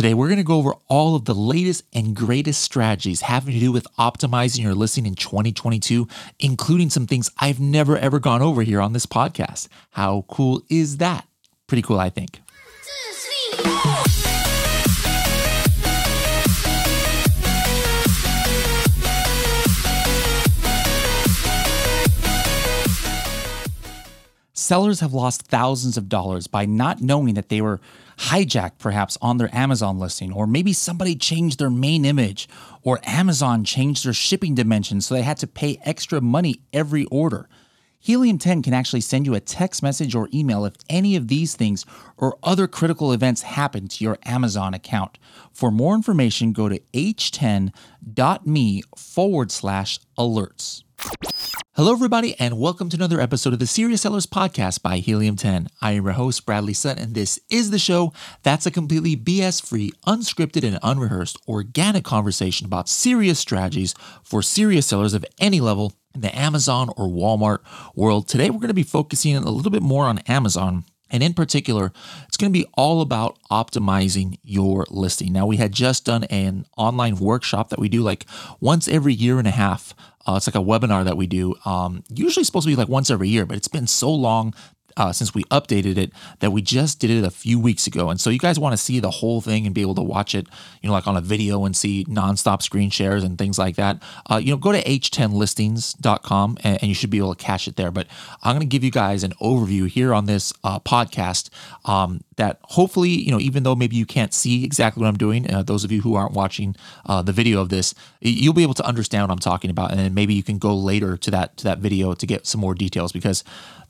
Today, we're going to go over all of the latest and greatest strategies having to do with optimizing your listing in 2022, including some things I've never ever gone over here on this podcast. How cool is that? Pretty cool, I think. Sellers have lost thousands of dollars by not knowing that they were hijacked perhaps on their Amazon listing, or maybe somebody changed their main image, or Amazon changed their shipping dimensions so they had to pay extra money every order. Helium 10 can actually send you a text message or email if any of these things or other critical events happen to your Amazon account. For more information, go to h10.me forward slash alerts. Hello, everybody, and welcome to another episode of the Serious Sellers Podcast by Helium 10. I am your host, Bradley Sutton, and this is the show that's a completely BS free, unscripted, and unrehearsed organic conversation about serious strategies for serious sellers of any level in the Amazon or Walmart world. Today, we're going to be focusing a little bit more on Amazon. And in particular, it's going to be all about optimizing your listing. Now, we had just done an online workshop that we do like once every year and a half uh, it's like a webinar that we do. Um, usually supposed to be like once every year, but it's been so long uh, since we updated it that we just did it a few weeks ago. And so you guys want to see the whole thing and be able to watch it, you know, like on a video and see nonstop screen shares and things like that. Uh, you know, go to h10listings.com and, and, you should be able to catch it there. But I'm going to give you guys an overview here on this uh, podcast um, that hopefully, you know, even though maybe you can't see exactly what I'm doing, uh, those of you who aren't watching uh, the video of this, you'll be able to understand what I'm talking about. And then maybe you can go later to that to that video to get some more details because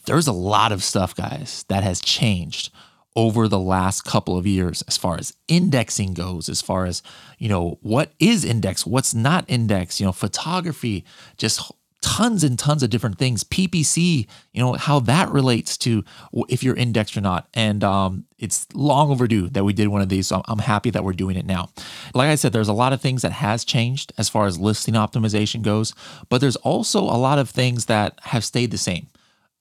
there's a lot of stuff, guys, that has changed over the last couple of years as far as indexing goes, as far as, you know, what is indexed what's not indexed you know, photography, just tons and tons of different things. PPC, you know, how that relates to if you're indexed or not. And um, it's long overdue that we did one of these. So I'm happy that we're doing it now. Like I said, there's a lot of things that has changed as far as listing optimization goes, but there's also a lot of things that have stayed the same.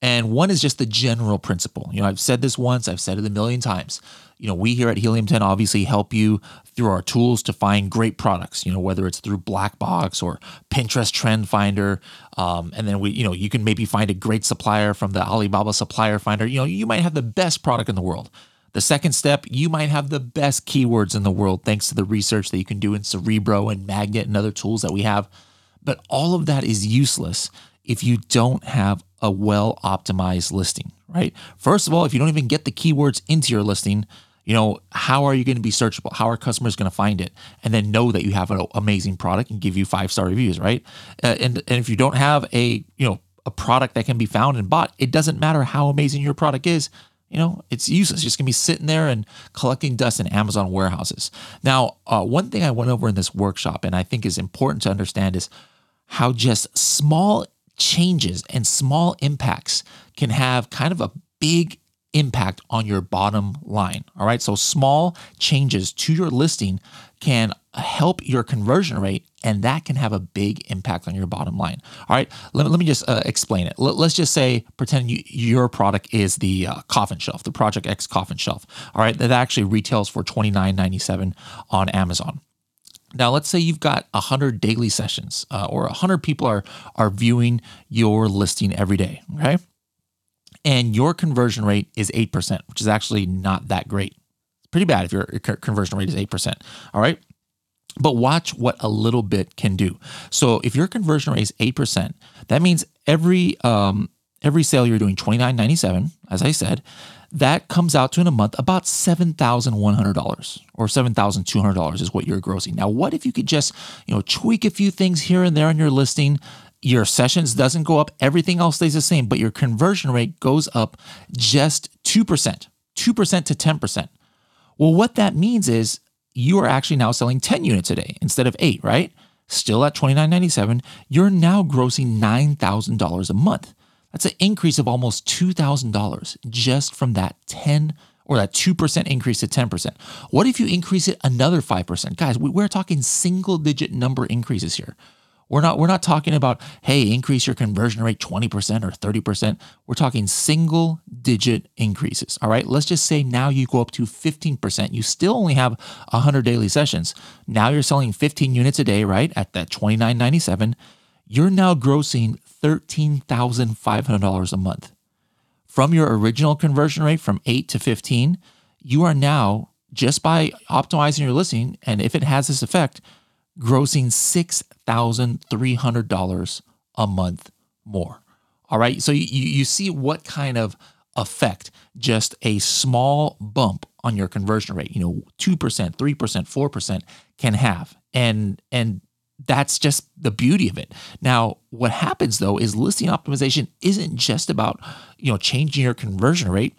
And one is just the general principle. You know, I've said this once, I've said it a million times. You know, we here at Helium 10 obviously help you through our tools to find great products, you know, whether it's through Blackbox or Pinterest Trend Finder. Um, and then we, you know, you can maybe find a great supplier from the Alibaba Supplier Finder. You know, you might have the best product in the world. The second step, you might have the best keywords in the world thanks to the research that you can do in Cerebro and Magnet and other tools that we have. But all of that is useless if you don't have a well optimized listing, right? First of all, if you don't even get the keywords into your listing, you know, how are you going to be searchable? How are customers going to find it? And then know that you have an amazing product and give you five star reviews, right? Uh, and, and if you don't have a, you know, a product that can be found and bought, it doesn't matter how amazing your product is. You know, it's useless. It's just gonna be sitting there and collecting dust in Amazon warehouses. Now, uh, one thing I went over in this workshop and I think is important to understand is how just small changes and small impacts can have kind of a big impact on your bottom line. All right. So small changes to your listing can help your conversion rate and that can have a big impact on your bottom line. All right. Let, let me just uh, explain it. Let, us just say, pretend you, your product is the uh, coffin shelf, the Project X coffin shelf. All right. That actually retails for $29.97 on Amazon. Now, let's say you've got 100 daily sessions uh, or 100 people are, are viewing your listing every day, okay? And your conversion rate is 8%, which is actually not that great. It's pretty bad if your conversion rate is 8%, all right? But watch what a little bit can do. So if your conversion rate is 8%, that means every um, every sale you're doing 29.97, as I said, that comes out to in a month about $7,100 or $7,200 is what you're grossing. Now, what if you could just, you know, tweak a few things here and there on your listing? Your sessions doesn't go up, everything else stays the same, but your conversion rate goes up just 2%, 2% to 10%. Well, what that means is you are actually now selling 10 units a day instead of 8, right? Still at $29.97, you're now grossing $9,000 a month. That's an increase of almost $2,000 just from that 10 or that 2% increase to 10%. What if you increase it another 5%? Guys, we're talking single digit number increases here. We're not we're not talking about hey, increase your conversion rate 20% or 30%. We're talking single digit increases. All right? Let's just say now you go up to 15%. You still only have 100 daily sessions. Now you're selling 15 units a day, right? At that 29.97, you're now grossing $13,500 a month. From your original conversion rate from 8 to 15, you are now just by optimizing your listing and if it has this effect, grossing $6,300 a month more. All right. So you, you see what kind of effect just a small bump on your conversion rate, you know, 2%, 3%, 4% can have. And, and that's just the beauty of it. Now, what happens though is listing optimization isn't just about, you know, changing your conversion rate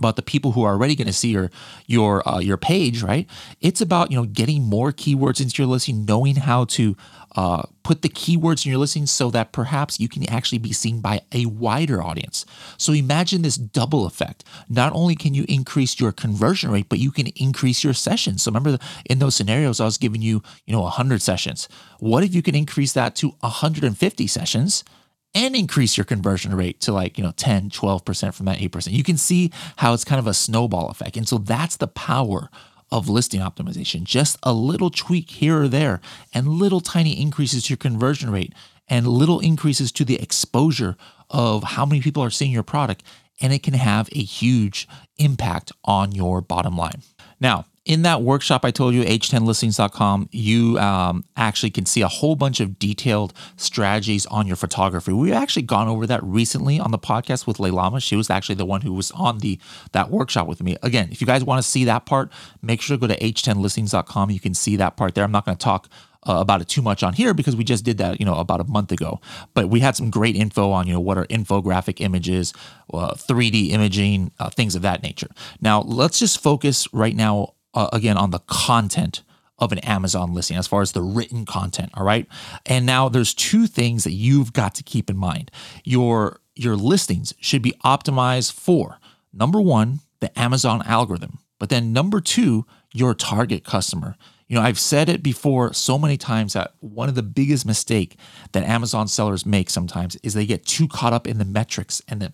about the people who are already going to see your your uh, your page, right? It's about you know getting more keywords into your listing, knowing how to uh, put the keywords in your listing so that perhaps you can actually be seen by a wider audience. So imagine this double effect. Not only can you increase your conversion rate, but you can increase your sessions. So remember in those scenarios, I was giving you you know 100 sessions. What if you can increase that to 150 sessions? And increase your conversion rate to like, you know, 10, 12% from that 8%. You can see how it's kind of a snowball effect. And so that's the power of listing optimization. Just a little tweak here or there and little tiny increases to your conversion rate and little increases to the exposure of how many people are seeing your product. And it can have a huge impact on your bottom line. Now, in that workshop I told you, h10listings.com, you um, actually can see a whole bunch of detailed strategies on your photography. We've actually gone over that recently on the podcast with Leilama. She was actually the one who was on the that workshop with me. Again, if you guys want to see that part, make sure to go to h10listings.com. You can see that part there. I'm not going to talk uh, about it too much on here because we just did that, you know, about a month ago. But we had some great info on, you know, what are infographic images, uh, 3D imaging, uh, things of that nature. Now, let's just focus right now uh, again on the content of an Amazon listing as far as the written content, all right? And now there's two things that you've got to keep in mind. Your your listings should be optimized for number 1, the Amazon algorithm, but then number 2, your target customer. You know, I've said it before so many times that one of the biggest mistake that Amazon sellers make sometimes is they get too caught up in the metrics and the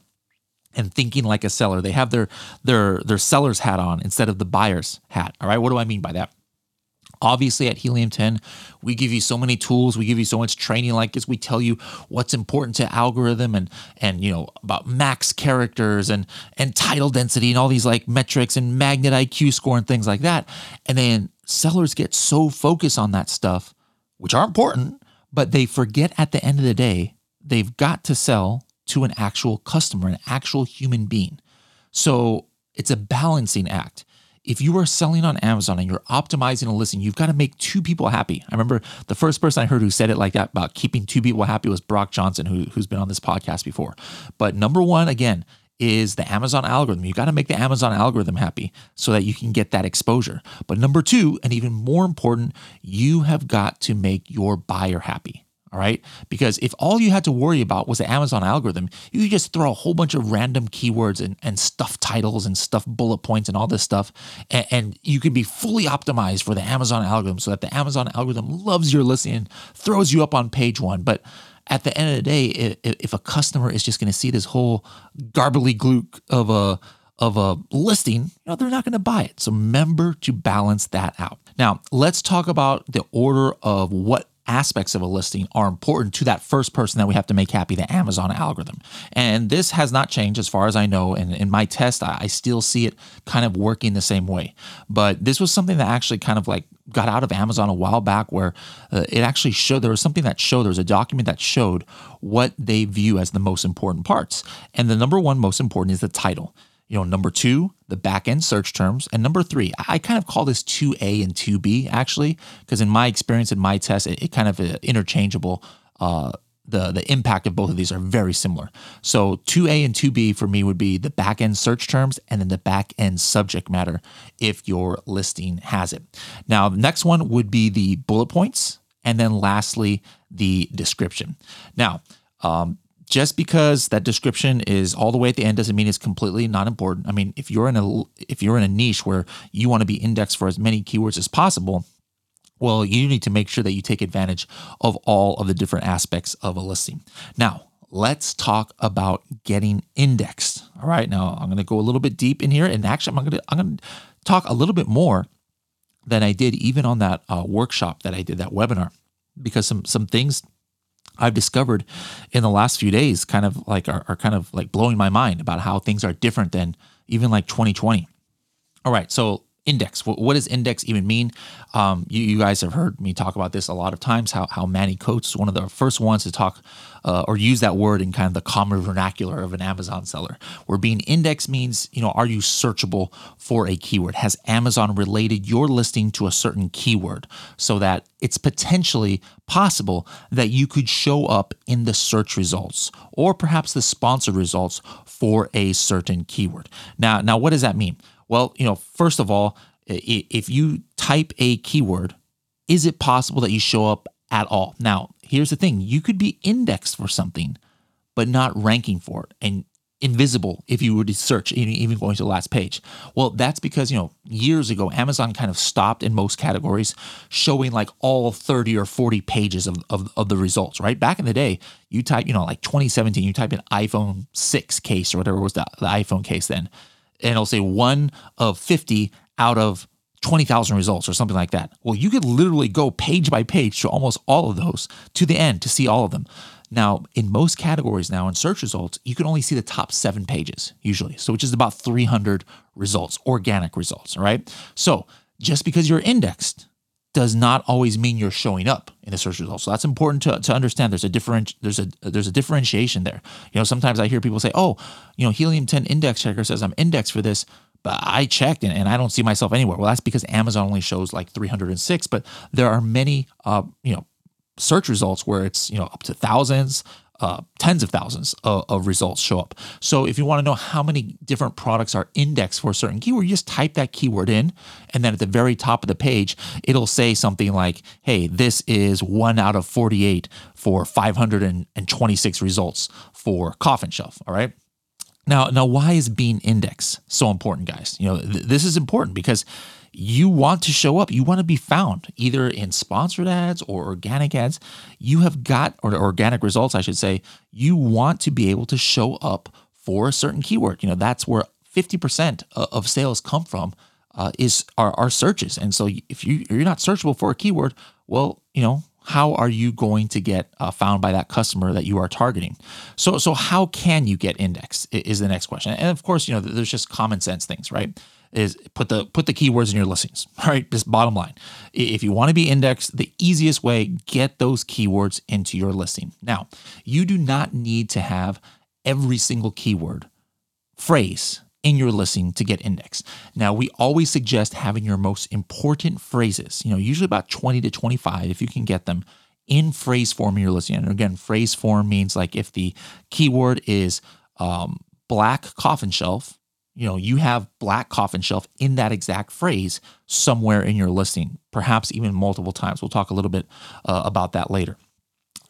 and thinking like a seller. They have their their their seller's hat on instead of the buyer's hat. All right, what do I mean by that? Obviously, at Helium 10, we give you so many tools. We give you so much training like this. We tell you what's important to algorithm and and you know about max characters and and title density and all these like metrics and magnet IQ score and things like that. And then sellers get so focused on that stuff, which are important, but they forget at the end of the day they've got to sell to an actual customer, an actual human being. So it's a balancing act. If you are selling on Amazon and you're optimizing a listing, you've got to make two people happy. I remember the first person I heard who said it like that about keeping two people happy was Brock Johnson, who, who's been on this podcast before. But number one, again, is the Amazon algorithm. You got to make the Amazon algorithm happy so that you can get that exposure. But number two, and even more important, you have got to make your buyer happy. All right. Because if all you had to worry about was the Amazon algorithm, you could just throw a whole bunch of random keywords and, and stuff titles and stuff bullet points and all this stuff. And, and you can be fully optimized for the Amazon algorithm so that the Amazon algorithm loves your listing and throws you up on page one. But at the end of the day, if, if a customer is just going to see this whole garbly glook of a of a listing, you know, they're not going to buy it. So remember to balance that out. Now, let's talk about the order of what aspects of a listing are important to that first person that we have to make happy, the Amazon algorithm. And this has not changed as far as I know. And in my test, I still see it kind of working the same way. But this was something that actually kind of like got out of Amazon a while back where uh, it actually showed there was something that showed there was a document that showed what they view as the most important parts. And the number one most important is the title. You know, number two, the backend search terms. And number three, I kind of call this 2A and 2B actually, because in my experience in my test, it, it kind of uh, interchangeable. Uh, the, the impact of both of these are very similar. So 2A and 2B for me would be the backend search terms and then the backend subject matter if your listing has it. Now, the next one would be the bullet points. And then lastly, the description. Now, um, just because that description is all the way at the end doesn't mean it's completely not important. I mean, if you're in a if you're in a niche where you want to be indexed for as many keywords as possible, Well, you need to make sure that you take advantage of all of the different aspects of a listing. Now, let's talk about getting indexed. All right. Now, I'm going to go a little bit deep in here and actually I'm going to I'm going to talk a little bit more than I did even on that uh, workshop that I did that webinar because some some things I've discovered in the last few days kind of like are, are kind of like blowing my mind about how things are different than even like 2020. All right, so index. What, what does index even mean? Um, you, you, guys have heard me talk about this a lot of times. How how Manny Coats is one of the first ones to talk uh, or use that word in kind of the common vernacular of an Amazon seller. Where being indexed means, you know, are you searchable for a keyword? Has Amazon related your listing to a certain keyword so that it's potentially possible that you could show up in the search results or perhaps the sponsored results for a certain keyword. Now, now what does that mean? Well, you know, first of all, if you type a keyword, is it possible that you show up at all? Now, here's the thing you could be indexed for something, but not ranking for it and invisible if you were to search, even going to the last page. Well, that's because, you know, years ago, Amazon kind of stopped in most categories showing like all 30 or 40 pages of, of, of the results, right? Back in the day, you type, you know, like 2017, you type in iPhone 6 case or whatever was the, the iPhone case then and it'll say one of 50 out of 20,000 results or something like that. Well, you could literally go page by page to almost all of those to the end to see all of them. Now, in most categories now in search results, you can only see the top seven pages usually. So, which is about 300 results, organic results. right? So, just because you're indexed does not always mean you're showing up in the search results. So that's important to, to understand. There's a different there's a there's a differentiation there. You know, sometimes I hear people say, "Oh, you know, Helium 10 index checker says I'm indexed for this, but I checked and, and I don't see myself anywhere." Well, that's because Amazon only shows like 306, but there are many uh, you know, search results where it's, you know, up to thousands, uh, tens of thousands of, of, results show up. So if you want to know how many different products are indexed for a certain keyword, you just type that keyword in, and then at the very top of the page, it'll say something like, "Hey, this is one out of 48 for 526 results for Coffin Shelf." All right. Now, now, why is being indexed so important, guys? You know, th- this is important because you want to show up. You want to be found either in sponsored ads or organic ads. You have got, or organic results, I should say, you want to be able to show up for a certain keyword. You know, that's where 50% of sales come from uh, is our, our searches. And so if you, you're not searchable for a keyword, well, you know, how are you going to get uh, found by that customer that you are targeting? So, so how can you get indexed is the next question. And of course, you know, there's just common sense things, right? Is put the put the keywords in your listings. All right, just bottom line. If you want to be indexed, the easiest way get those keywords into your listing. Now, you do not need to have every single keyword phrase in your listing to get indexed. Now, we always suggest having your most important phrases, you know, usually about 20 to 25 if you can get them in phrase form in your listing. And again, phrase form means like if the keyword is um, black coffin shelf, you know, you have black coffin shelf in that exact phrase somewhere in your listing, perhaps even multiple times. We'll talk a little bit uh, about that later.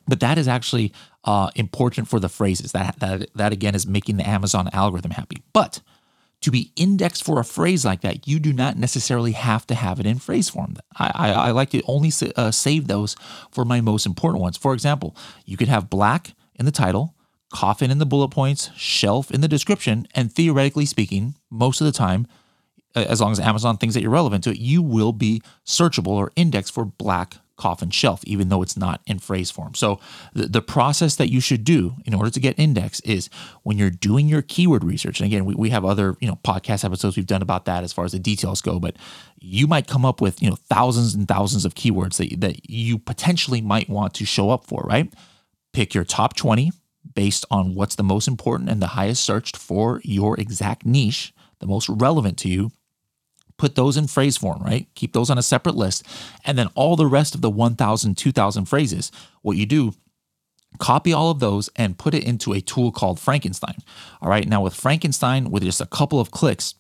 But that is actually uh, important for the phrases. That, that that again is making the Amazon algorithm happy. But to be indexed for a phrase like that, you do not necessarily have to have it in phrase form. I, I, I like to only uh, save those for my most important ones. For example, you could have black in the title, coffin in the bullet points, shelf in the description, and theoretically speaking, most of the time, as long as Amazon thinks that you're relevant to it, you will be searchable or indexed for black coffin shelf, even though it's not in phrase form. So the, the process that you should do in order to get indexed is when you're doing your keyword research. And again, we, we have other, you know, podcast episodes we've done about that as far as the details go, but you might come up with, you know, thousands and thousands of keywords that, that you potentially might want to show up for, right? Pick your top 20 based on what's the most important and the highest searched for your exact niche, the most relevant to you. Put those in phrase form, right? Keep those on a separate list. And then all the rest of the 1,000, 2,000 phrases, what you do, copy all of those and put it into a tool called Frankenstein. All right. Now, with Frankenstein, with just a couple of clicks,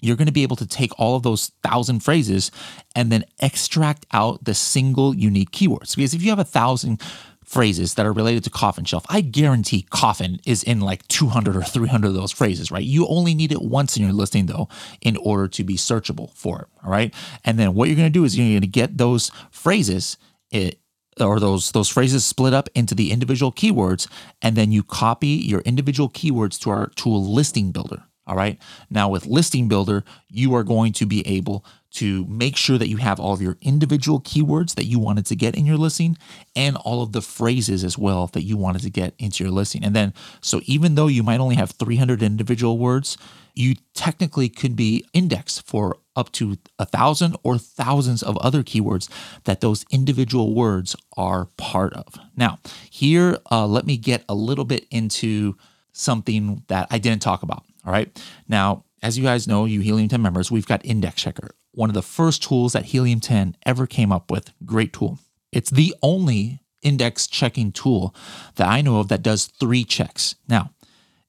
you're going to be able to take all of those thousand phrases and then extract out the single unique keywords. Because if you have a thousand phrases that are related to coffin shelf, I guarantee coffin is in like 200 or 300 of those phrases, right? You only need it once in your listing though in order to be searchable for it, all right? And then what you're going to do is you're going to get those phrases it, or those those phrases split up into the individual keywords and then you copy your individual keywords to our to a listing builder all right now with listing builder you are going to be able to make sure that you have all of your individual keywords that you wanted to get in your listing and all of the phrases as well that you wanted to get into your listing. And then, so even though you might only have 300 individual words, you technically could be indexed for up to a thousand or thousands of other keywords that those individual words are part of. Now, here, uh, let me get a little bit into something that I didn't talk about. All right. Now, as you guys know, you Helium 10 members, we've got Index Checker one of the first tools that Helium 10 ever came up with. Great tool. It's the only index checking tool that I know of that does three checks. Now,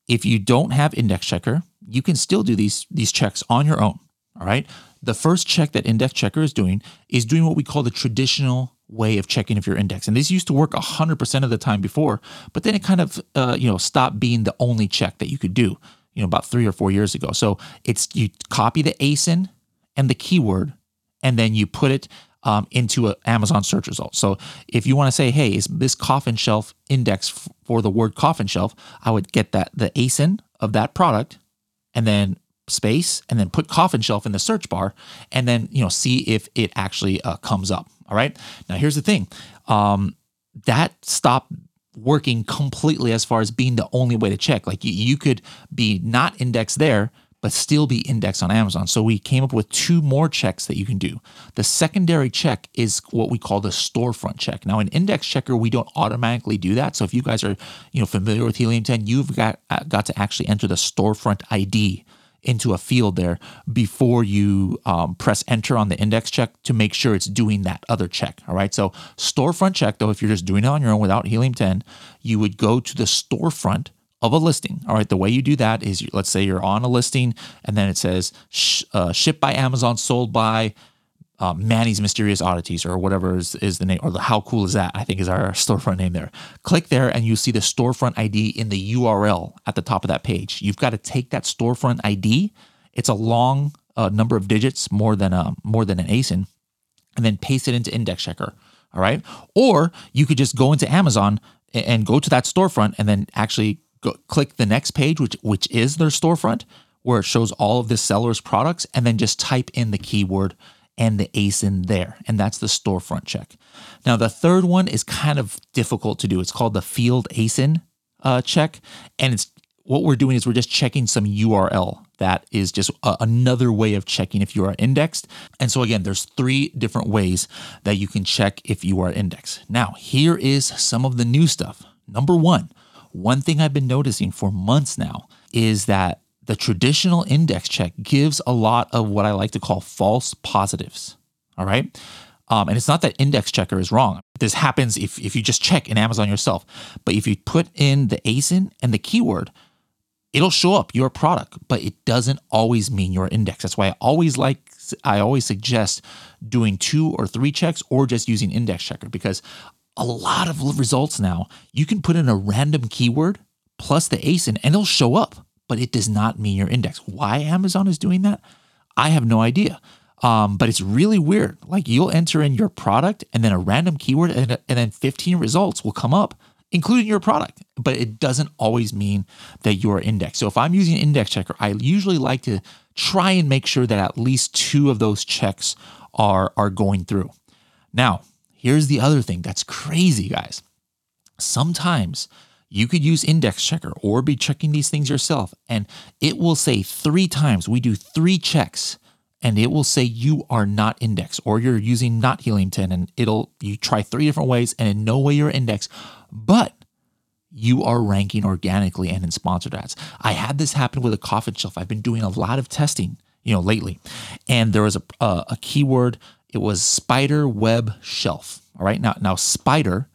if you don't have index checker, you can still do these these checks on your own, all right? The first check that index checker is doing is doing what we call the traditional way of checking if you're index. And this used to work 100% of the time before, but then it kind of uh, you know stopped being the only check that you could do, you know, about 3 or 4 years ago. So it's you copy the ASIN and the keyword, and then you put it um, into an Amazon search result. So if you want to say, hey, is this coffin shelf index f- for the word coffin shelf, I would get that the ASIN of that product, and then space, and then put coffin shelf in the search bar, and then you know see if it actually uh, comes up. All right. Now here's the thing, um, that stopped working completely as far as being the only way to check. Like you, could be not indexed there but still be indexed on Amazon. So we came up with two more checks that you can do. The secondary check is what we call the storefront check. Now, in Index Checker, we don't automatically do that. So if you guys are, you know, familiar with Helium 10, you've got uh, got to actually enter the storefront ID into a field there before you um, press enter on the index check to make sure it's doing that other check. All right. So storefront check, though, if you're just doing it on your own without Helium 10, you would go to the storefront of a listing. All right, the way you do that is let's say you're on a listing and then it says uh, shipped by Amazon, sold by uh, Manny's Mysterious Oddities or whatever is, is the name, or the how cool is that? I think is our storefront name there. Click there and you see the storefront ID in the URL at the top of that page. You've got to take that storefront ID. It's a long uh, number of digits, more than a more than an ASIN, and then paste it into Index Checker. All right, or you could just go into Amazon and go to that storefront and then actually go, click the next page, which which is their storefront, where it shows all of the seller's products, and then just type in the keyword and the ASIN there, and that's the storefront check. Now the third one is kind of difficult to do. It's called the field ASIN uh, check, and it's what we're doing is we're just checking some URL that is just a, another way of checking if you are indexed. And so again, there's three different ways that you can check if you are indexed. Now, here is some of the new stuff. Number one, one thing I've been noticing for months now is that the traditional index check gives a lot of what I like to call false positives. All right. Um, and it's not that index checker is wrong. This happens if, if you just check in Amazon yourself. But if you put in the ASIN and the keyword, it'll show up your product, but it doesn't always mean your index. That's why I always like, I always suggest doing two or three checks or just using index checker because a lot of results now, you can put in a random keyword plus the ASIN and it'll show up, but it does not mean your index. Why Amazon is doing that, I have no idea. Um, but it's really weird. Like you'll enter in your product and then a random keyword and, and then 15 results will come up, including your product. But it doesn't always mean that you're indexed. So if I'm using index checker, I usually like to try and make sure that at least two of those checks are, are going through. Now, Here's the other thing that's crazy, guys. Sometimes you could use Index Checker or be checking these things yourself, and it will say three times, we do three checks, and it will say you are not indexed or you're using not Helium 10, and it'll, you try three different ways, and in no way you're indexed, but you are ranking organically and in sponsored ads. I had this happen with a coffin shelf. I've been doing a lot of testing, you know, lately, and there was a, a, a keyword it was spider web shelf. All right. Now, now spider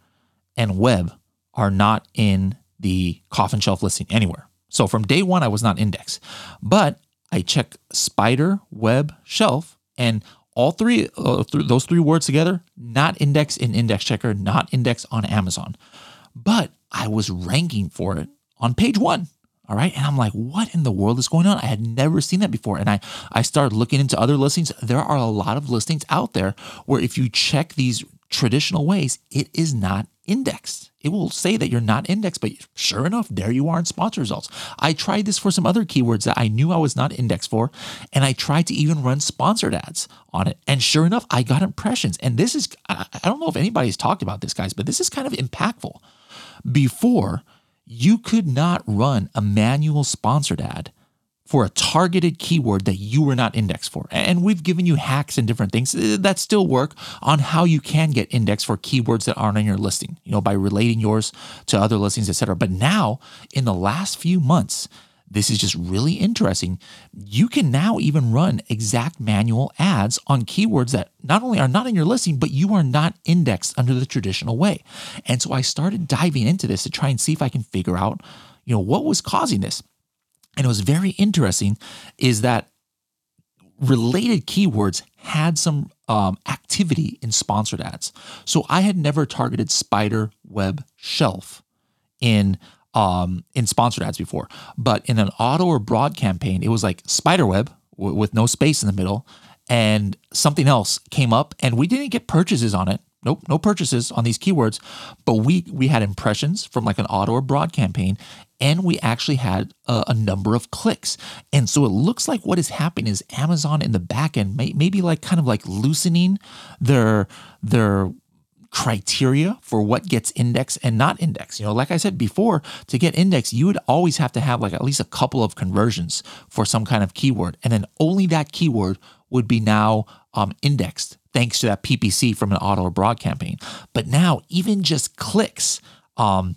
and web are not in the coffin shelf listing anywhere. So from day one, I was not indexed, but I checked spider web shelf and all three, uh, th- those three words together, not indexed in Index Checker, not indexed on Amazon. But I was ranking for it on page one. All right. And I'm like, what in the world is going on? I had never seen that before. And I, I started looking into other listings. There are a lot of listings out there where if you check these traditional ways, it is not indexed. It will say that you're not indexed, but sure enough, there you are in sponsor results. I tried this for some other keywords that I knew I was not indexed for, and I tried to even run sponsored ads on it. And sure enough, I got impressions. And this is, I don't know if anybody's talked about this, guys, but this is kind of impactful. Before, you could not run a manual sponsored ad for a targeted keyword that you were not indexed for. And we've given you hacks and different things uh, that still work on how you can get indexed for keywords that aren't on your listing, you know, by relating yours to other listings, etc. But now, in the last few months, this is just really interesting. You can now even run exact manual ads on keywords that not only are not in your listing, but you are not indexed under the traditional way. And so I started diving into this to try and see if I can figure out, you know, what was causing this and it was very interesting is that related keywords had some um, activity in sponsored ads. So I had never targeted spider web shelf in um, in sponsored ads before, but in an auto or broad campaign, it was like spider web w- with no space in the middle, and something else came up, and we didn't get purchases on it. Nope, no purchases on these keywords, but we we had impressions from like an auto or broad campaign, and we actually had a, a, number of clicks. And so it looks like what is happening is Amazon in the back end may, maybe like kind of like loosening their their criteria for what gets indexed and not indexed. You know, like I said before, to get indexed, you would always have to have like at least a couple of conversions for some kind of keyword, and then only that keyword would be now um, indexed thanks to that PPC from an auto or broad campaign. But now, even just clicks um,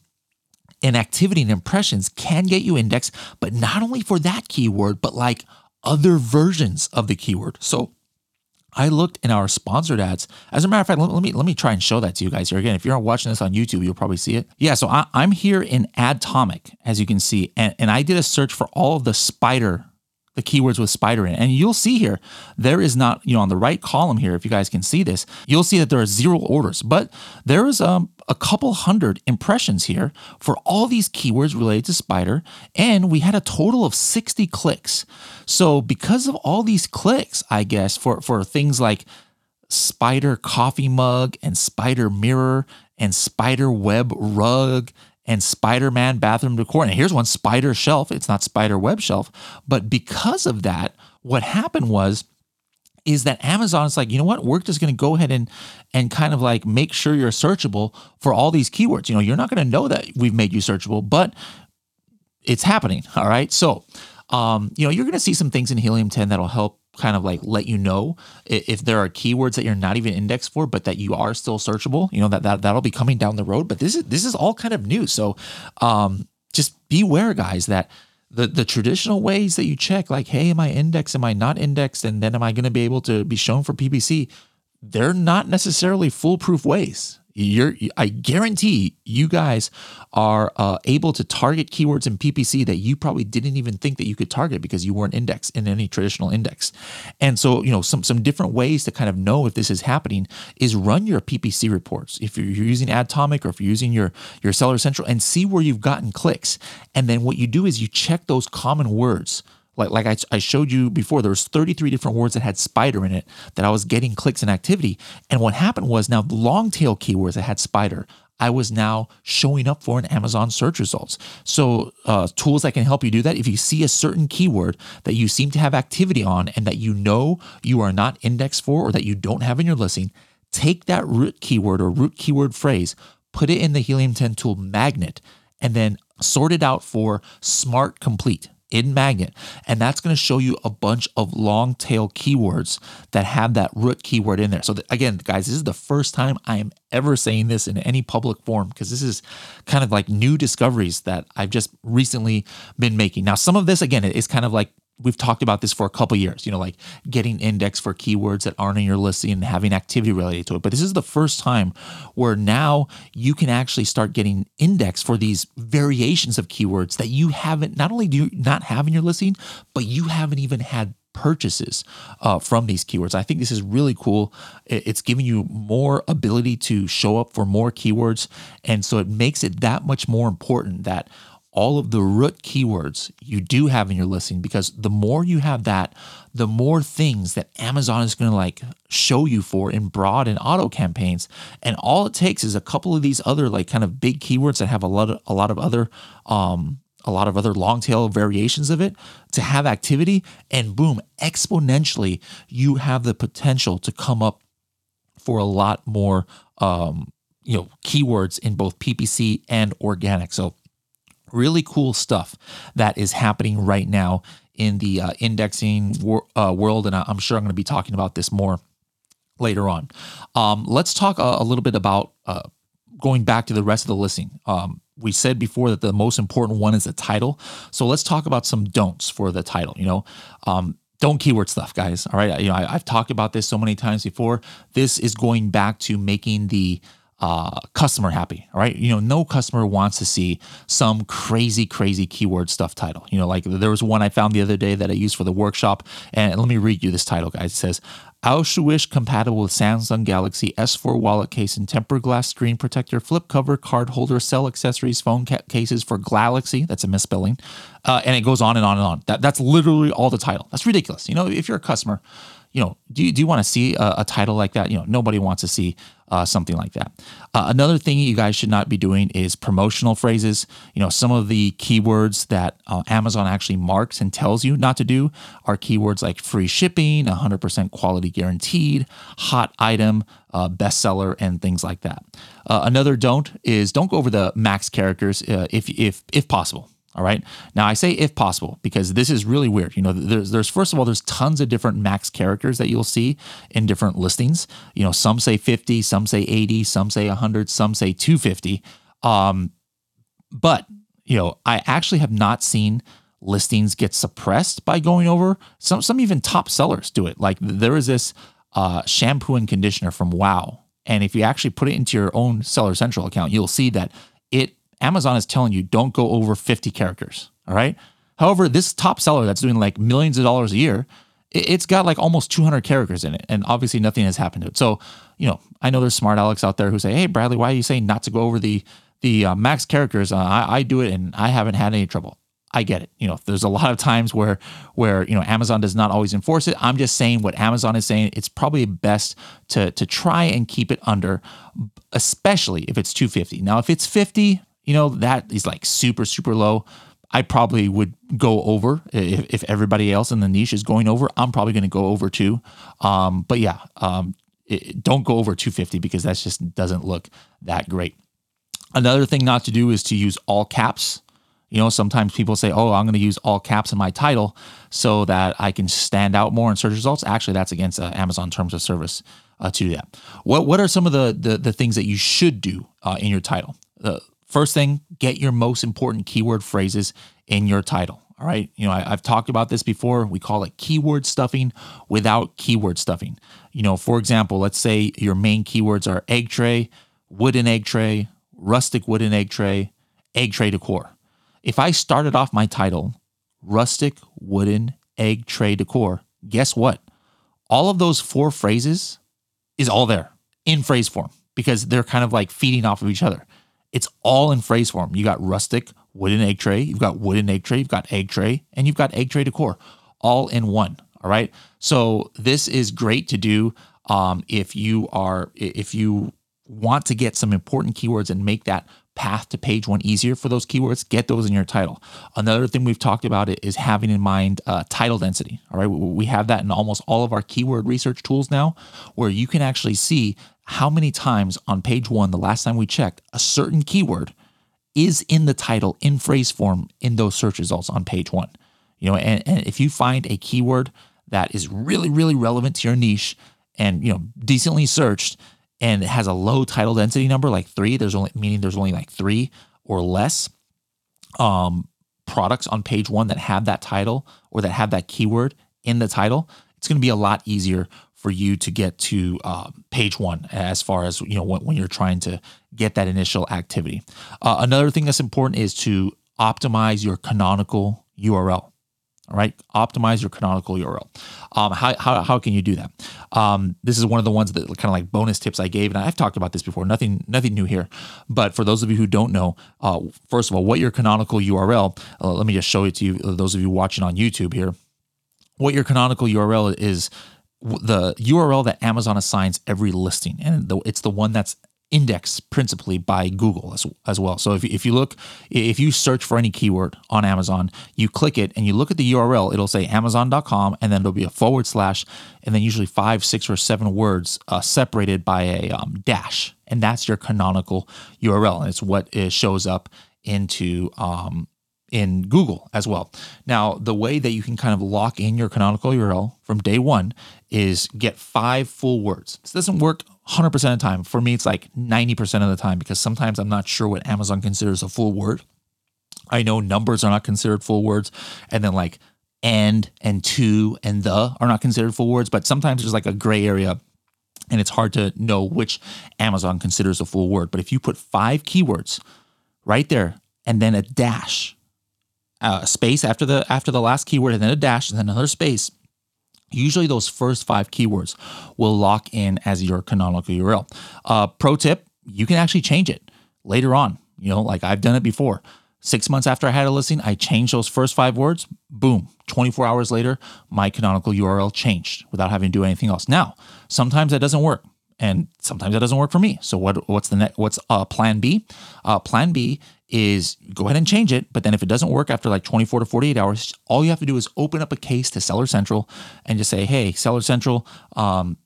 and activity and impressions can get you indexed, but not only for that keyword, but like other versions of the keyword. So I looked in our sponsored ads. As a matter of fact, let, me let me try and show that to you guys here again. If you're watching this on YouTube, you'll probably see it. Yeah, so I, am here in Adtomic, as you can see, and, and I did a search for all of the spider the keywords with spider in. And you'll see here, there is not, you know, on the right column here, if you guys can see this, you'll see that there are zero orders, but there is um, a couple hundred impressions here for all these keywords related to spider. And we had a total of 60 clicks. So because of all these clicks, I guess, for, for things like spider coffee mug and spider mirror and spider web rug and Spider Man bathroom decor. And here's one spider shelf. It's not spider web shelf. But because of that, what happened was, is that Amazon is like, you know what? We're just going to go ahead and and kind of like make sure you're searchable for all these keywords. You know, you're not going to know that we've made you searchable, but it's happening. All right. So, um, you know, you're going to see some things in Helium 10 that'll help kind of like let you know if there are keywords that you're not even indexed for but that you are still searchable you know that, that that'll be coming down the road but this is this is all kind of new so um just beware guys that the the traditional ways that you check like hey am i indexed? Am i not indexed? And then am i going to be able to be shown for ppc they're not necessarily foolproof ways you're I guarantee you guys are uh, able to target keywords in PPC that you probably didn't even think that you could target because you weren't indexed in any traditional index. And so, you know, some some different ways to kind of know if this is happening is run your PPC reports. If you're, using Adtomic or if you're using your your Seller Central and see where you've gotten clicks. And then what you do is you check those common words like like I, I showed you before there was 33 different words that had spider in it that i was getting clicks and activity. And what happened was now long tail keywords that had spider i was now showing up for in amazon search results. So uh, tools that can help you do that if you see a certain keyword that you seem to have activity on and that you know you are not indexed for or that you don't have in your listing take that root keyword or root keyword phrase put it in the helium 10 tool magnet and then sort it out for smart complete in Magnet. And that's going to show you a bunch of long tail keywords that have that root keyword in there. So, again, guys, this is the first time I am ever saying this in any public forum because this is kind of like new discoveries that I've just recently been making. Now, some of this, again, is kind of like we've talked about this for a couple years, you know, like getting index for keywords that aren't in your listing and having activity related to it. But this is the first time where now you can actually start getting index for these variations of keywords that you haven't, not only do you not have in your listing, but you haven't even had purchases uh, from these keywords. I think this is really cool. It's giving you more ability to show up for more keywords. And so it makes it that much more important that all of the root keywords you do have in your listing because the more you have that, the more things that Amazon is going to like show you for in broad and auto campaigns. And all it takes is a couple of these other like kind of big keywords that have a lot of a lot of other um a lot of other long tail variations of it to have activity and boom exponentially you have the potential to come up for a lot more um you know keywords in both PPC and organic. So really cool stuff that is happening right now in the uh, indexing wor- uh, world. And I'm sure I'm going to be talking about this more later on. Um, let's talk a, a, little bit about uh, going back to the rest of the listing. Um, we said before that the most important one is the title. So let's talk about some don'ts for the title. You know, um, don't keyword stuff, guys. All right. You know, I, have talked about this so many times before. This is going back to making the uh, customer happy, right? You know, no customer wants to see some crazy, crazy keyword stuff title. You know, like there was one I found the other day that I used for the workshop. And let me read you this title, guys. It says, Aushwish compatible with Samsung Galaxy S4 wallet case and tempered glass screen protector, flip cover, card holder, cell accessories, phone ca- cases for Galaxy. That's a misspelling. Uh, and it goes on and on and on. That, that's literally all the title. That's ridiculous. You know, if you're a customer, you know, do you, do you want to see a, a, title like that? You know, nobody wants to see uh, something like that. Uh, another thing you guys should not be doing is promotional phrases. You know, some of the keywords that uh, Amazon actually marks and tells you not to do are keywords like free shipping, 100% quality guaranteed, hot item, uh, bestseller, and things like that. Uh, another don't is don't go over the max characters uh, if if if possible. All right. Now I say if possible because this is really weird. You know, there's there's first of all there's tons of different max characters that you'll see in different listings. You know, some say 50, some say 80, some say 100, some say 250. Um, but you know, I actually have not seen listings get suppressed by going over. Some some even top sellers do it. Like there is this uh, shampoo and conditioner from Wow, and if you actually put it into your own Seller Central account, you'll see that it Amazon is telling you don't go over 50 characters. All right. However, this top seller that's doing like millions of dollars a year, it's got like almost 200 characters in it. And obviously nothing has happened to it. So, you know, I know there's smart Alex out there who say, Hey, Bradley, why are you saying not to go over the, the uh, max characters? Uh, I, I do it and I haven't had any trouble. I get it. You know, there's a lot of times where where you know Amazon does not always enforce it. I'm just saying what Amazon is saying. It's probably best to to try and keep it under, especially if it's 250. Now, if it's 50, you know, that is like super, super low. I probably would go over if, if everybody else in the niche is going over. I'm probably going to go over too. Um, but yeah, um, it, don't go over 250 because that just doesn't look that great. Another thing not to do is to use all caps. You know, sometimes people say, "Oh, I'm going to use all caps in my title so that I can stand out more in search results." Actually, that's against uh, Amazon terms of service uh, to do that. What What are some of the the, the things that you should do uh, in your title? First thing, get your most important keyword phrases in your title. All right. You know, I, have talked about this before. We call it keyword stuffing without keyword stuffing. You know, for example, let's say your main keywords are egg tray, wooden egg tray, rustic wooden egg tray, egg tray decor. If I started off my title, rustic wooden egg tray decor, guess what? All of those four phrases is all there in phrase form because they're kind of like feeding off of each other. It's all in phrase form. You got rustic, wooden egg tray, you've got wooden egg tray, you've got egg tray, and you've got egg tray decor all in one. All right. So this is great to do um, if you are if you want to get some important keywords and make that path to page one easier for those keywords, get those in your title. Another thing we've talked about is having in mind uh, title density. All right, we have that in almost all of our keyword research tools now, where you can actually see how many times on page one, the last time we checked, a certain keyword is in the title in phrase form in those search results on page one. You know, and, and if you find a keyword that is really, really relevant to your niche and you know decently searched and it has a low title density number like three, there's only meaning there's only like three or less um, products on page one that have that title or that have that keyword in the title, it's going to be a lot easier for you to get to uh, page one as far as you know when, when, you're trying to get that initial activity. Uh, another thing that's important is to optimize your canonical URL. All right, optimize your canonical URL. Um, how, how, how can you do that? Um, this is one of the ones that kind of like bonus tips I gave, and I've talked about this before. Nothing nothing new here. But for those of you who don't know, uh, first of all, what your canonical URL? Uh, let me just show it to you. Those of you watching on YouTube here, what your canonical URL is the URL that Amazon assigns every listing, and it's the one that's indexed principally by Google as, as well. So if, if you look, if you search for any keyword on Amazon, you click it and you look at the URL, it'll say amazon.com and then there'll be a forward slash and then usually five, six, or seven words uh, separated by a um, dash. And that's your canonical URL. And it's what it shows up into um, in Google as well. Now, the way that you can kind of lock in your canonical URL from day one is get five full words. This doesn't work 100% of the time. For me, it's like 90% of the time because sometimes I'm not sure what Amazon considers a full word. I know numbers are not considered full words, and then like and and to and the are not considered full words, but sometimes there's like a gray area and it's hard to know which Amazon considers a full word. But if you put five keywords right there and then a dash, uh, a space after the after the last keyword, and then a dash, and then another space, Usually, those first five keywords will lock in as your canonical URL. Uh, pro tip: you can actually change it later on. You know, like I've done it before. Six months after I had a listing, I changed those first five words. Boom. 24 hours later, my canonical URL changed without having to do anything else. Now, sometimes that doesn't work and sometimes that doesn't work for me. So what what's the next what's uh, plan B? Uh, plan B is go ahead and change it, but then if it doesn't work after like 24 to 48 hours, all you have to do is open up a case to Seller Central and just say, "Hey, Seller Central, um,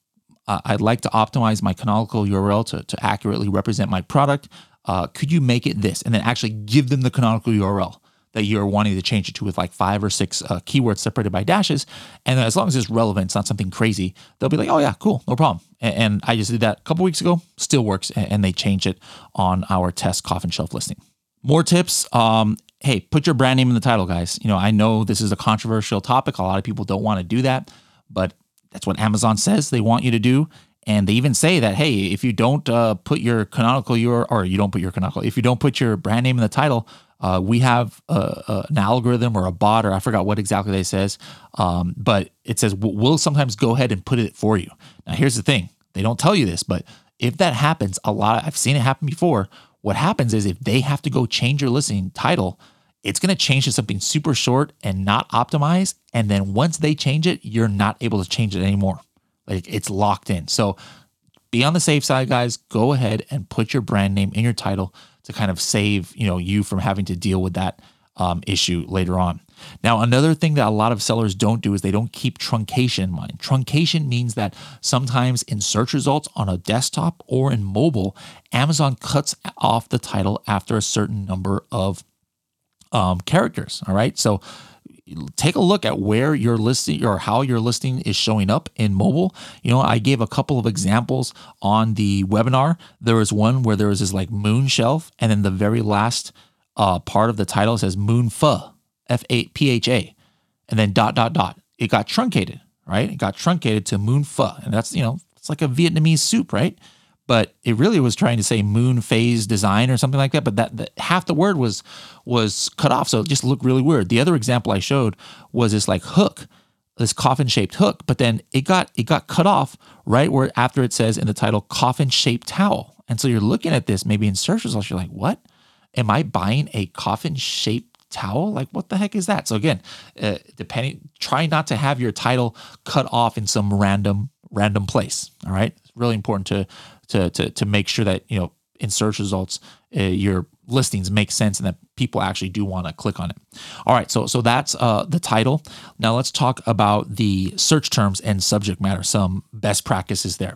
I'd like to optimize my canonical URL to, to accurately represent my product. Uh, could you make it this?" And then actually give them the canonical URL that you're wanting to change it to with like five or six uh, keywords separated by dashes. And as long as it's relevant, it's not something crazy, they'll be like, oh, yeah, cool, no problem. And, and I just did that a couple weeks ago, still works. And, and they changed it on our test coffin shelf listing. More tips. Um, hey, put your brand name in the title, guys. You know, I know this is a controversial topic. A lot of people don't want to do that, but that's what Amazon says they want you to do. And they even say that, hey, if you don't uh, put your canonical your or you don't put your canonical, if you don't put your brand name in the title, uh, we have a, a, an algorithm or a bot, or I forgot what exactly they says, um, but it says we'll sometimes go ahead and put it for you. Now, here's the thing: they don't tell you this, but if that happens, a lot I've seen it happen before. What happens is if they have to go change your listing title, it's going to change to something super short and not optimized. And then once they change it, you're not able to change it anymore. Like it's locked in. So be on the safe side, guys. Go ahead and put your brand name in your title to kind of save you know you from having to deal with that um, issue later on. Now, another thing that a lot of sellers don't do is they don't keep truncation in mind. Truncation means that sometimes in search results on a desktop or in mobile, Amazon cuts off the title after a certain number of um, characters. All right. So take a look at where your listing or how your listing is showing up in mobile. You know, I gave a couple of examples on the webinar. There was one where there was this like moon shelf, and then the very last uh, part of the title says moon pha, F A P H A, and then dot dot dot. It got truncated, right? It got truncated to moon pha, and that's you know, it's like a Vietnamese soup, right? But it really was trying to say moon phase design or something like that. But that, that, half the word was was cut off, so it just looked really weird. The other example I showed was this like hook, this coffin shaped hook, but then it got it got cut off right where after it says in the title coffin shaped towel. And so you're looking at this maybe in search results, you're like, what? Am I buying a coffin shaped towel? Like, what the heck is that? So again, uh, depending, try not to have your title cut off in some random random place. All right, it's really important to to to to make sure that you know in search results uh, your listings make sense and that people actually do want to click on it. All right, so so that's uh, the title. Now let's talk about the search terms and subject matter. Some best practices there.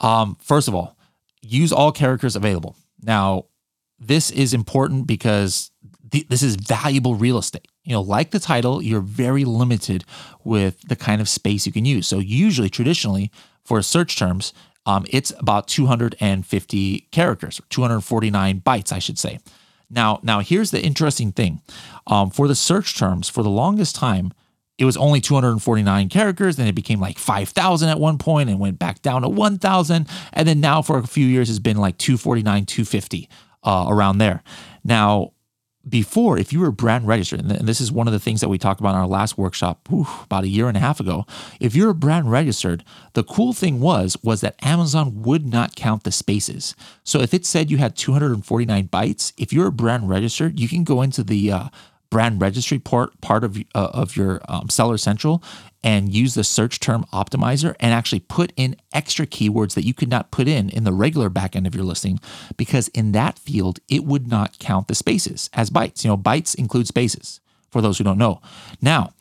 Um, first of all, use all characters available. Now this is important because th- this is valuable real estate. You know, like the title, you're very limited with the kind of space you can use. So usually, traditionally, for search terms, um, it's about 250 characters, 249 bytes, I should say. Now, now here's the interesting thing. Um, for the search terms, for the longest time, it was only 249 characters. Then it became like 5,000 at one point and went back down to 1,000. And then now for a few years, it's been like 249, 250 uh, around there. Now, before, if you were brand registered, and this is one of the things that we talked about in our last workshop whew, about a year and a half ago, if you're a brand registered, the cool thing was was that Amazon would not count the spaces. So if it said you had 249 bytes, if you're a brand registered, you can go into the uh, brand registry part part of uh, of your um, Seller Central and use the search term optimizer and actually put in extra keywords that you could not put in in the regular backend of your listing because in that field it would not count the spaces as bytes. You know, bytes include spaces for those who don't know. Now,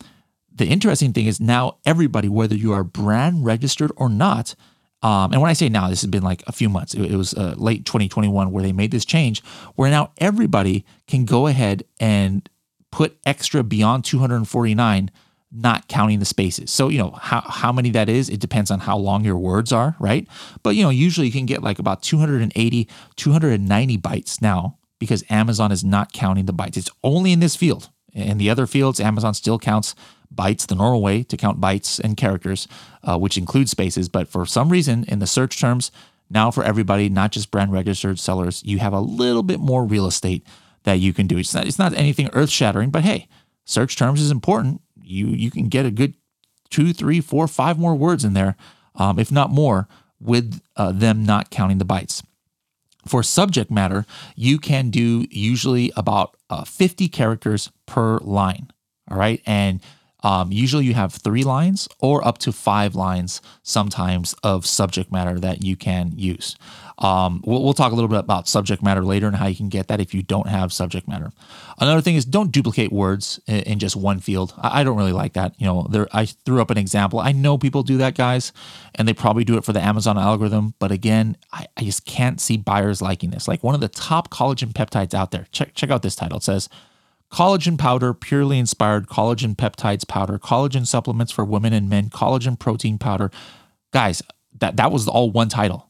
the interesting thing is now everybody, whether you are brand registered or not, um, and when I say now, this has been like a few months. It, it was uh, late 2021 where they made this change, where now everybody can go ahead and put extra beyond 249 not counting the spaces. So, you know, how, how many that is, it depends on how long your words are, right? But, you know, usually you can get like about 280, 290 bytes now because Amazon is not counting the bytes. It's only in this field. In the other fields, Amazon still counts bytes the normal way to count bytes and characters, uh, which includes spaces. But for some reason, in the search terms, now for everybody, not just brand registered sellers, you have a little bit more real estate that you can do. It's not, it's not anything earth shattering, but hey, search terms is important you you can get a good two, three, four, five more words in there, um, if not more, with uh, them not counting the bytes. For subject matter, you can do usually about uh, 50 characters per line. All right. And um, usually you have three lines or up to five lines sometimes of subject matter that you can use. Um, we'll, we'll, talk a little bit about subject matter later and how you can get that if you don't have subject matter. Another thing is don't duplicate words in, in just one field. I, I, don't really like that. You know, there I threw up an example. I know people do that, guys, and they probably do it for the Amazon algorithm. But again, I, I just can't see buyers liking this. Like one of the top collagen peptides out there. Check check out this title. It says collagen powder, purely inspired collagen peptides powder, collagen supplements for women and men, collagen protein powder. Guys, that that was all one title.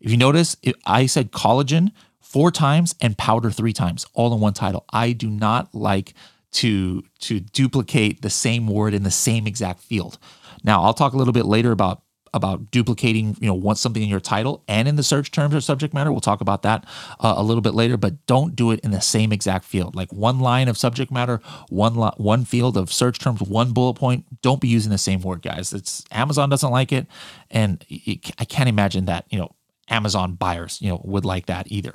If you notice, I said collagen four times and powder three times, all in one title. I do not like to to duplicate the same word in the same exact field. Now, I'll talk a little bit later about about duplicating, you know, once something in your title and in the search terms or subject matter. We'll talk about that uh, a little bit later, but don't do it in the same exact field. Like one line of subject matter, one lo- one field of search terms, one bullet point. Don't be using the same word, guys. It's Amazon doesn't like it, and it, I can't imagine that you know Amazon buyers, you know, would like that either.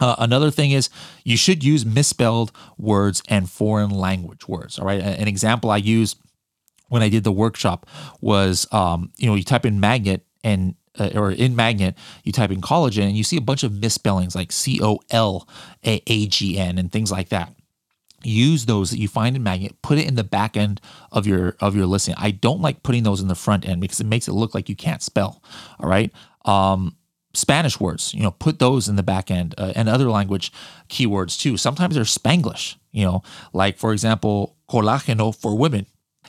Uh, another thing is you should use misspelled words and foreign language words. All right. An example I used when I did the workshop was, um, you know, you type in magnet and uh, or in magnet, you type in collagen and you see a bunch of misspellings like C O L A G N and things like that. Use those that you find in magnet, put it in the back end of your of your listing. I don't like putting those in the front end because it makes it look like you can't spell. All right. Um, Spanish words, you know, put those in the back end uh, and other language keywords too. Sometimes they're Spanglish, you know, like for example, colágeno for women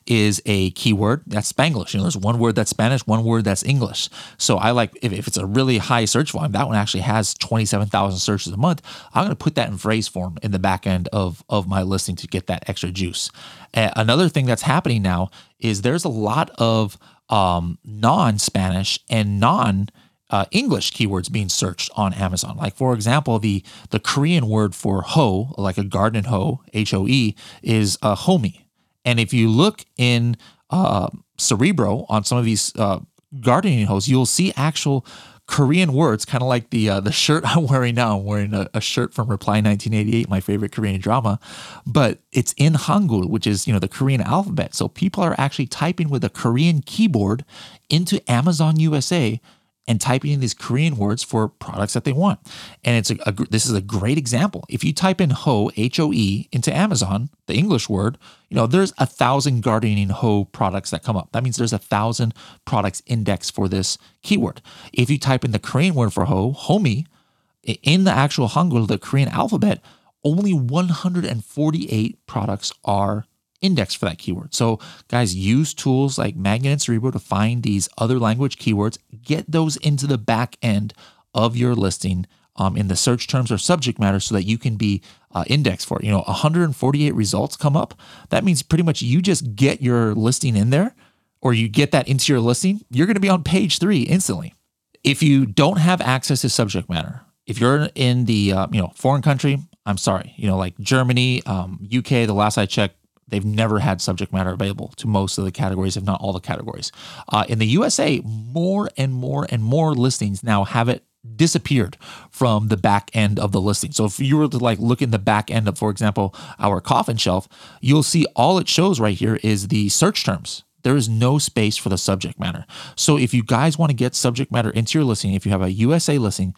is a keyword that's Spanglish. You know, there's one word that's Spanish, one word that's English. So I like if, if it's a really high search volume, that one actually has 27,000 searches a month. I'm going to put that in phrase form in the back end of, of my listing to get that extra juice. Another thing that's happening now is there's a lot of um, non Spanish and non uh, English keywords being searched on Amazon. Like for example, the the Korean word for hoe, like a garden hoe, H O E, is uh, homie. And if you look in uh, Cerebro on some of these uh, gardening hoes, you'll see actual Korean words, kind of like the uh, the shirt I'm wearing now. I'm wearing a, a, shirt from Reply 1988, my favorite Korean drama, but it's in Hangul, which is you know the Korean alphabet. So people are actually typing with a Korean keyboard into Amazon USA and typing in these Korean words for products that they want. And it's a, a this is a great example. If you type in hoe H O E into Amazon, the English word, you know there's a thousand gardening hoe products that come up. That means there's a thousand products indexed for this keyword. If you type in the Korean word for hoe, homie, in the actual Hangul, the Korean alphabet, only 148 products are index for that keyword. So, guys, use tools like Magnet and Cerebro to find these other language keywords, get those into the back end of your listing um, in the search terms or subject matter so that you can be uh, indexed for it. You know, 148 results come up. That means pretty much you just get your listing in there or you get that into your listing, you're going to be on page three instantly. If you don't have access to subject matter, if you're in the uh, you know foreign country, I'm sorry, you know, like Germany, um, UK, the last I checked, they've never had subject matter available to most of the categories, if not all the categories. Uh, in the USA, more and more and more listings now have it disappeared from the back end of the listing. So if you were to like look in the back end of, for example, our coffin shelf, you'll see all it shows right here is the search terms. There is no space for the subject matter. So if you guys want to get subject matter into your listing, if you have a USA listing,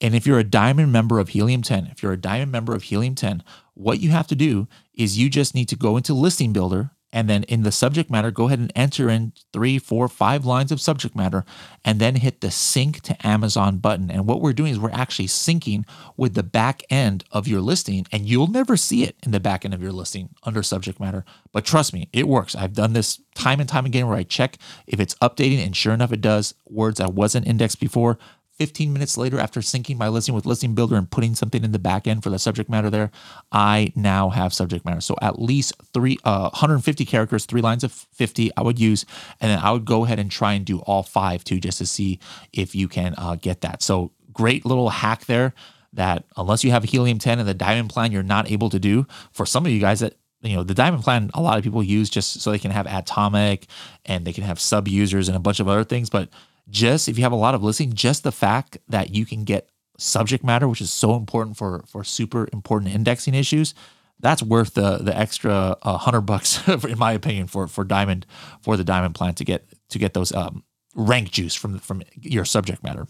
and if you're a diamond member of Helium 10, if you're a diamond member of Helium 10, what you have to do is you just need to go into Listing Builder and then in the subject matter, go ahead and enter in three, four, five lines of subject matter, and then hit the sync to Amazon button. And what we're doing is we're actually syncing with the back end of your listing, and you'll never see it in the back end of your listing under subject matter. But trust me, it works. I've done this time and time again where I check if it's updating, and sure enough, it does. Words that wasn't indexed before, 15 minutes later, after syncing my listing with Listing Builder and putting something in the back end for the subject matter there, I now have subject matter. So at least three, uh, 150 characters, three lines of 50, I would use, and then I would go ahead and try and do all five too, just to see if you can uh, get that. So great little hack there that unless you have a helium 10 and the diamond plan, you're not able to do. For some of you guys that you know the diamond plan a lot of people use just so they can have Adtomic and they can have sub users and a bunch of other things but just if you have a lot of listening, just the fact that you can get subject matter, which is so important for for super important indexing issues, that's worth the the extra uh, hundred bucks, in my opinion, for for diamond for the diamond plan to get to get those um, rank juice from from your subject matter.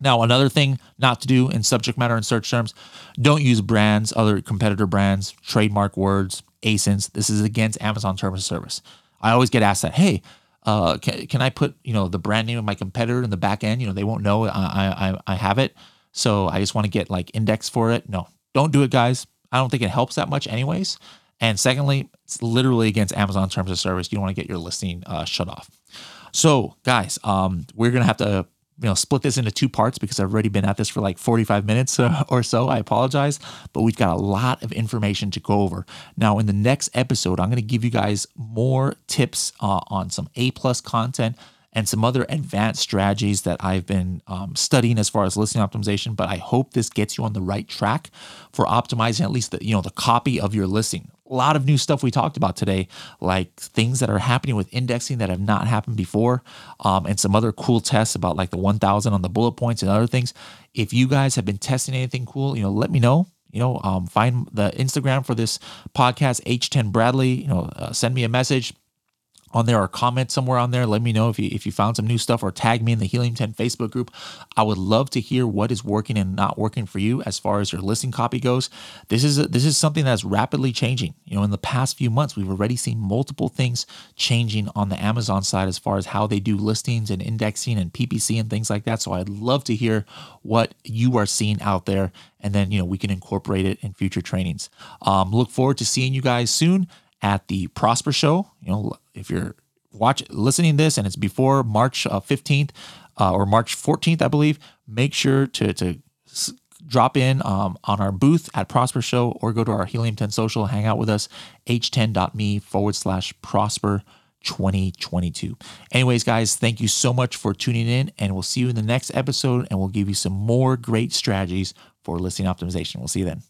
Now, another thing not to do in subject matter and search terms, don't use brands, other competitor brands, trademark words, ASINs. This is against Amazon terms of service. I always get asked that, hey, uh, can, can I put you know the brand name of my competitor in the back end? You know they won't know I I, I have it, so I just want to get like index for it. No, don't do it, guys. I don't think it helps that much, anyways. And secondly, it's literally against Amazon terms of service. You don't want to get your listing uh, shut off. So, guys, um, we're gonna have to you know split this into two parts because I've already been at this for like 45 minutes or so. I apologize, but we've got a lot of information to go over. Now, in the next episode, I'm going to give you guys more tips uh, on some A plus content and some other advanced strategies that I've been um, studying as far as listing optimization. But I hope this gets you on the right track for optimizing at least the you know the copy of your listing. A lot of new stuff we talked about today, like things that are happening with indexing that have not happened before, um, and some other cool tests about like the 1,000 on the bullet points and other things. If you guys have been testing anything cool, you know, let me know you know, um, find the Instagram for this podcast, H10 Bradley. You know, uh, send me a message on there or comment somewhere on there. Let me know if you if you found some new stuff or tag me in the Helium 10 Facebook group. I would love to hear what is working and not working for you as far as your listing copy goes. This is a, this is something that's rapidly changing. You know, in the past few months, we've already seen multiple things changing on the Amazon side as far as how they do listings and indexing and PPC and things like that. So I'd love to hear what you are seeing out there and then you know we can incorporate it in future trainings. Um, look forward to seeing you guys soon at the Prosper Show. You know, if you're watch listening this and it's before March uh, 15th uh, or March 14th, I believe, make sure to to drop in um, on our booth at Prosper Show or go to our Helium 10 social, hang out with us, h10.me forward slash prosper 2022. Anyways, guys, thank you so much for tuning in, and we'll see you in the next episode, and we'll give you some more great strategies for listing optimization. We'll see you then.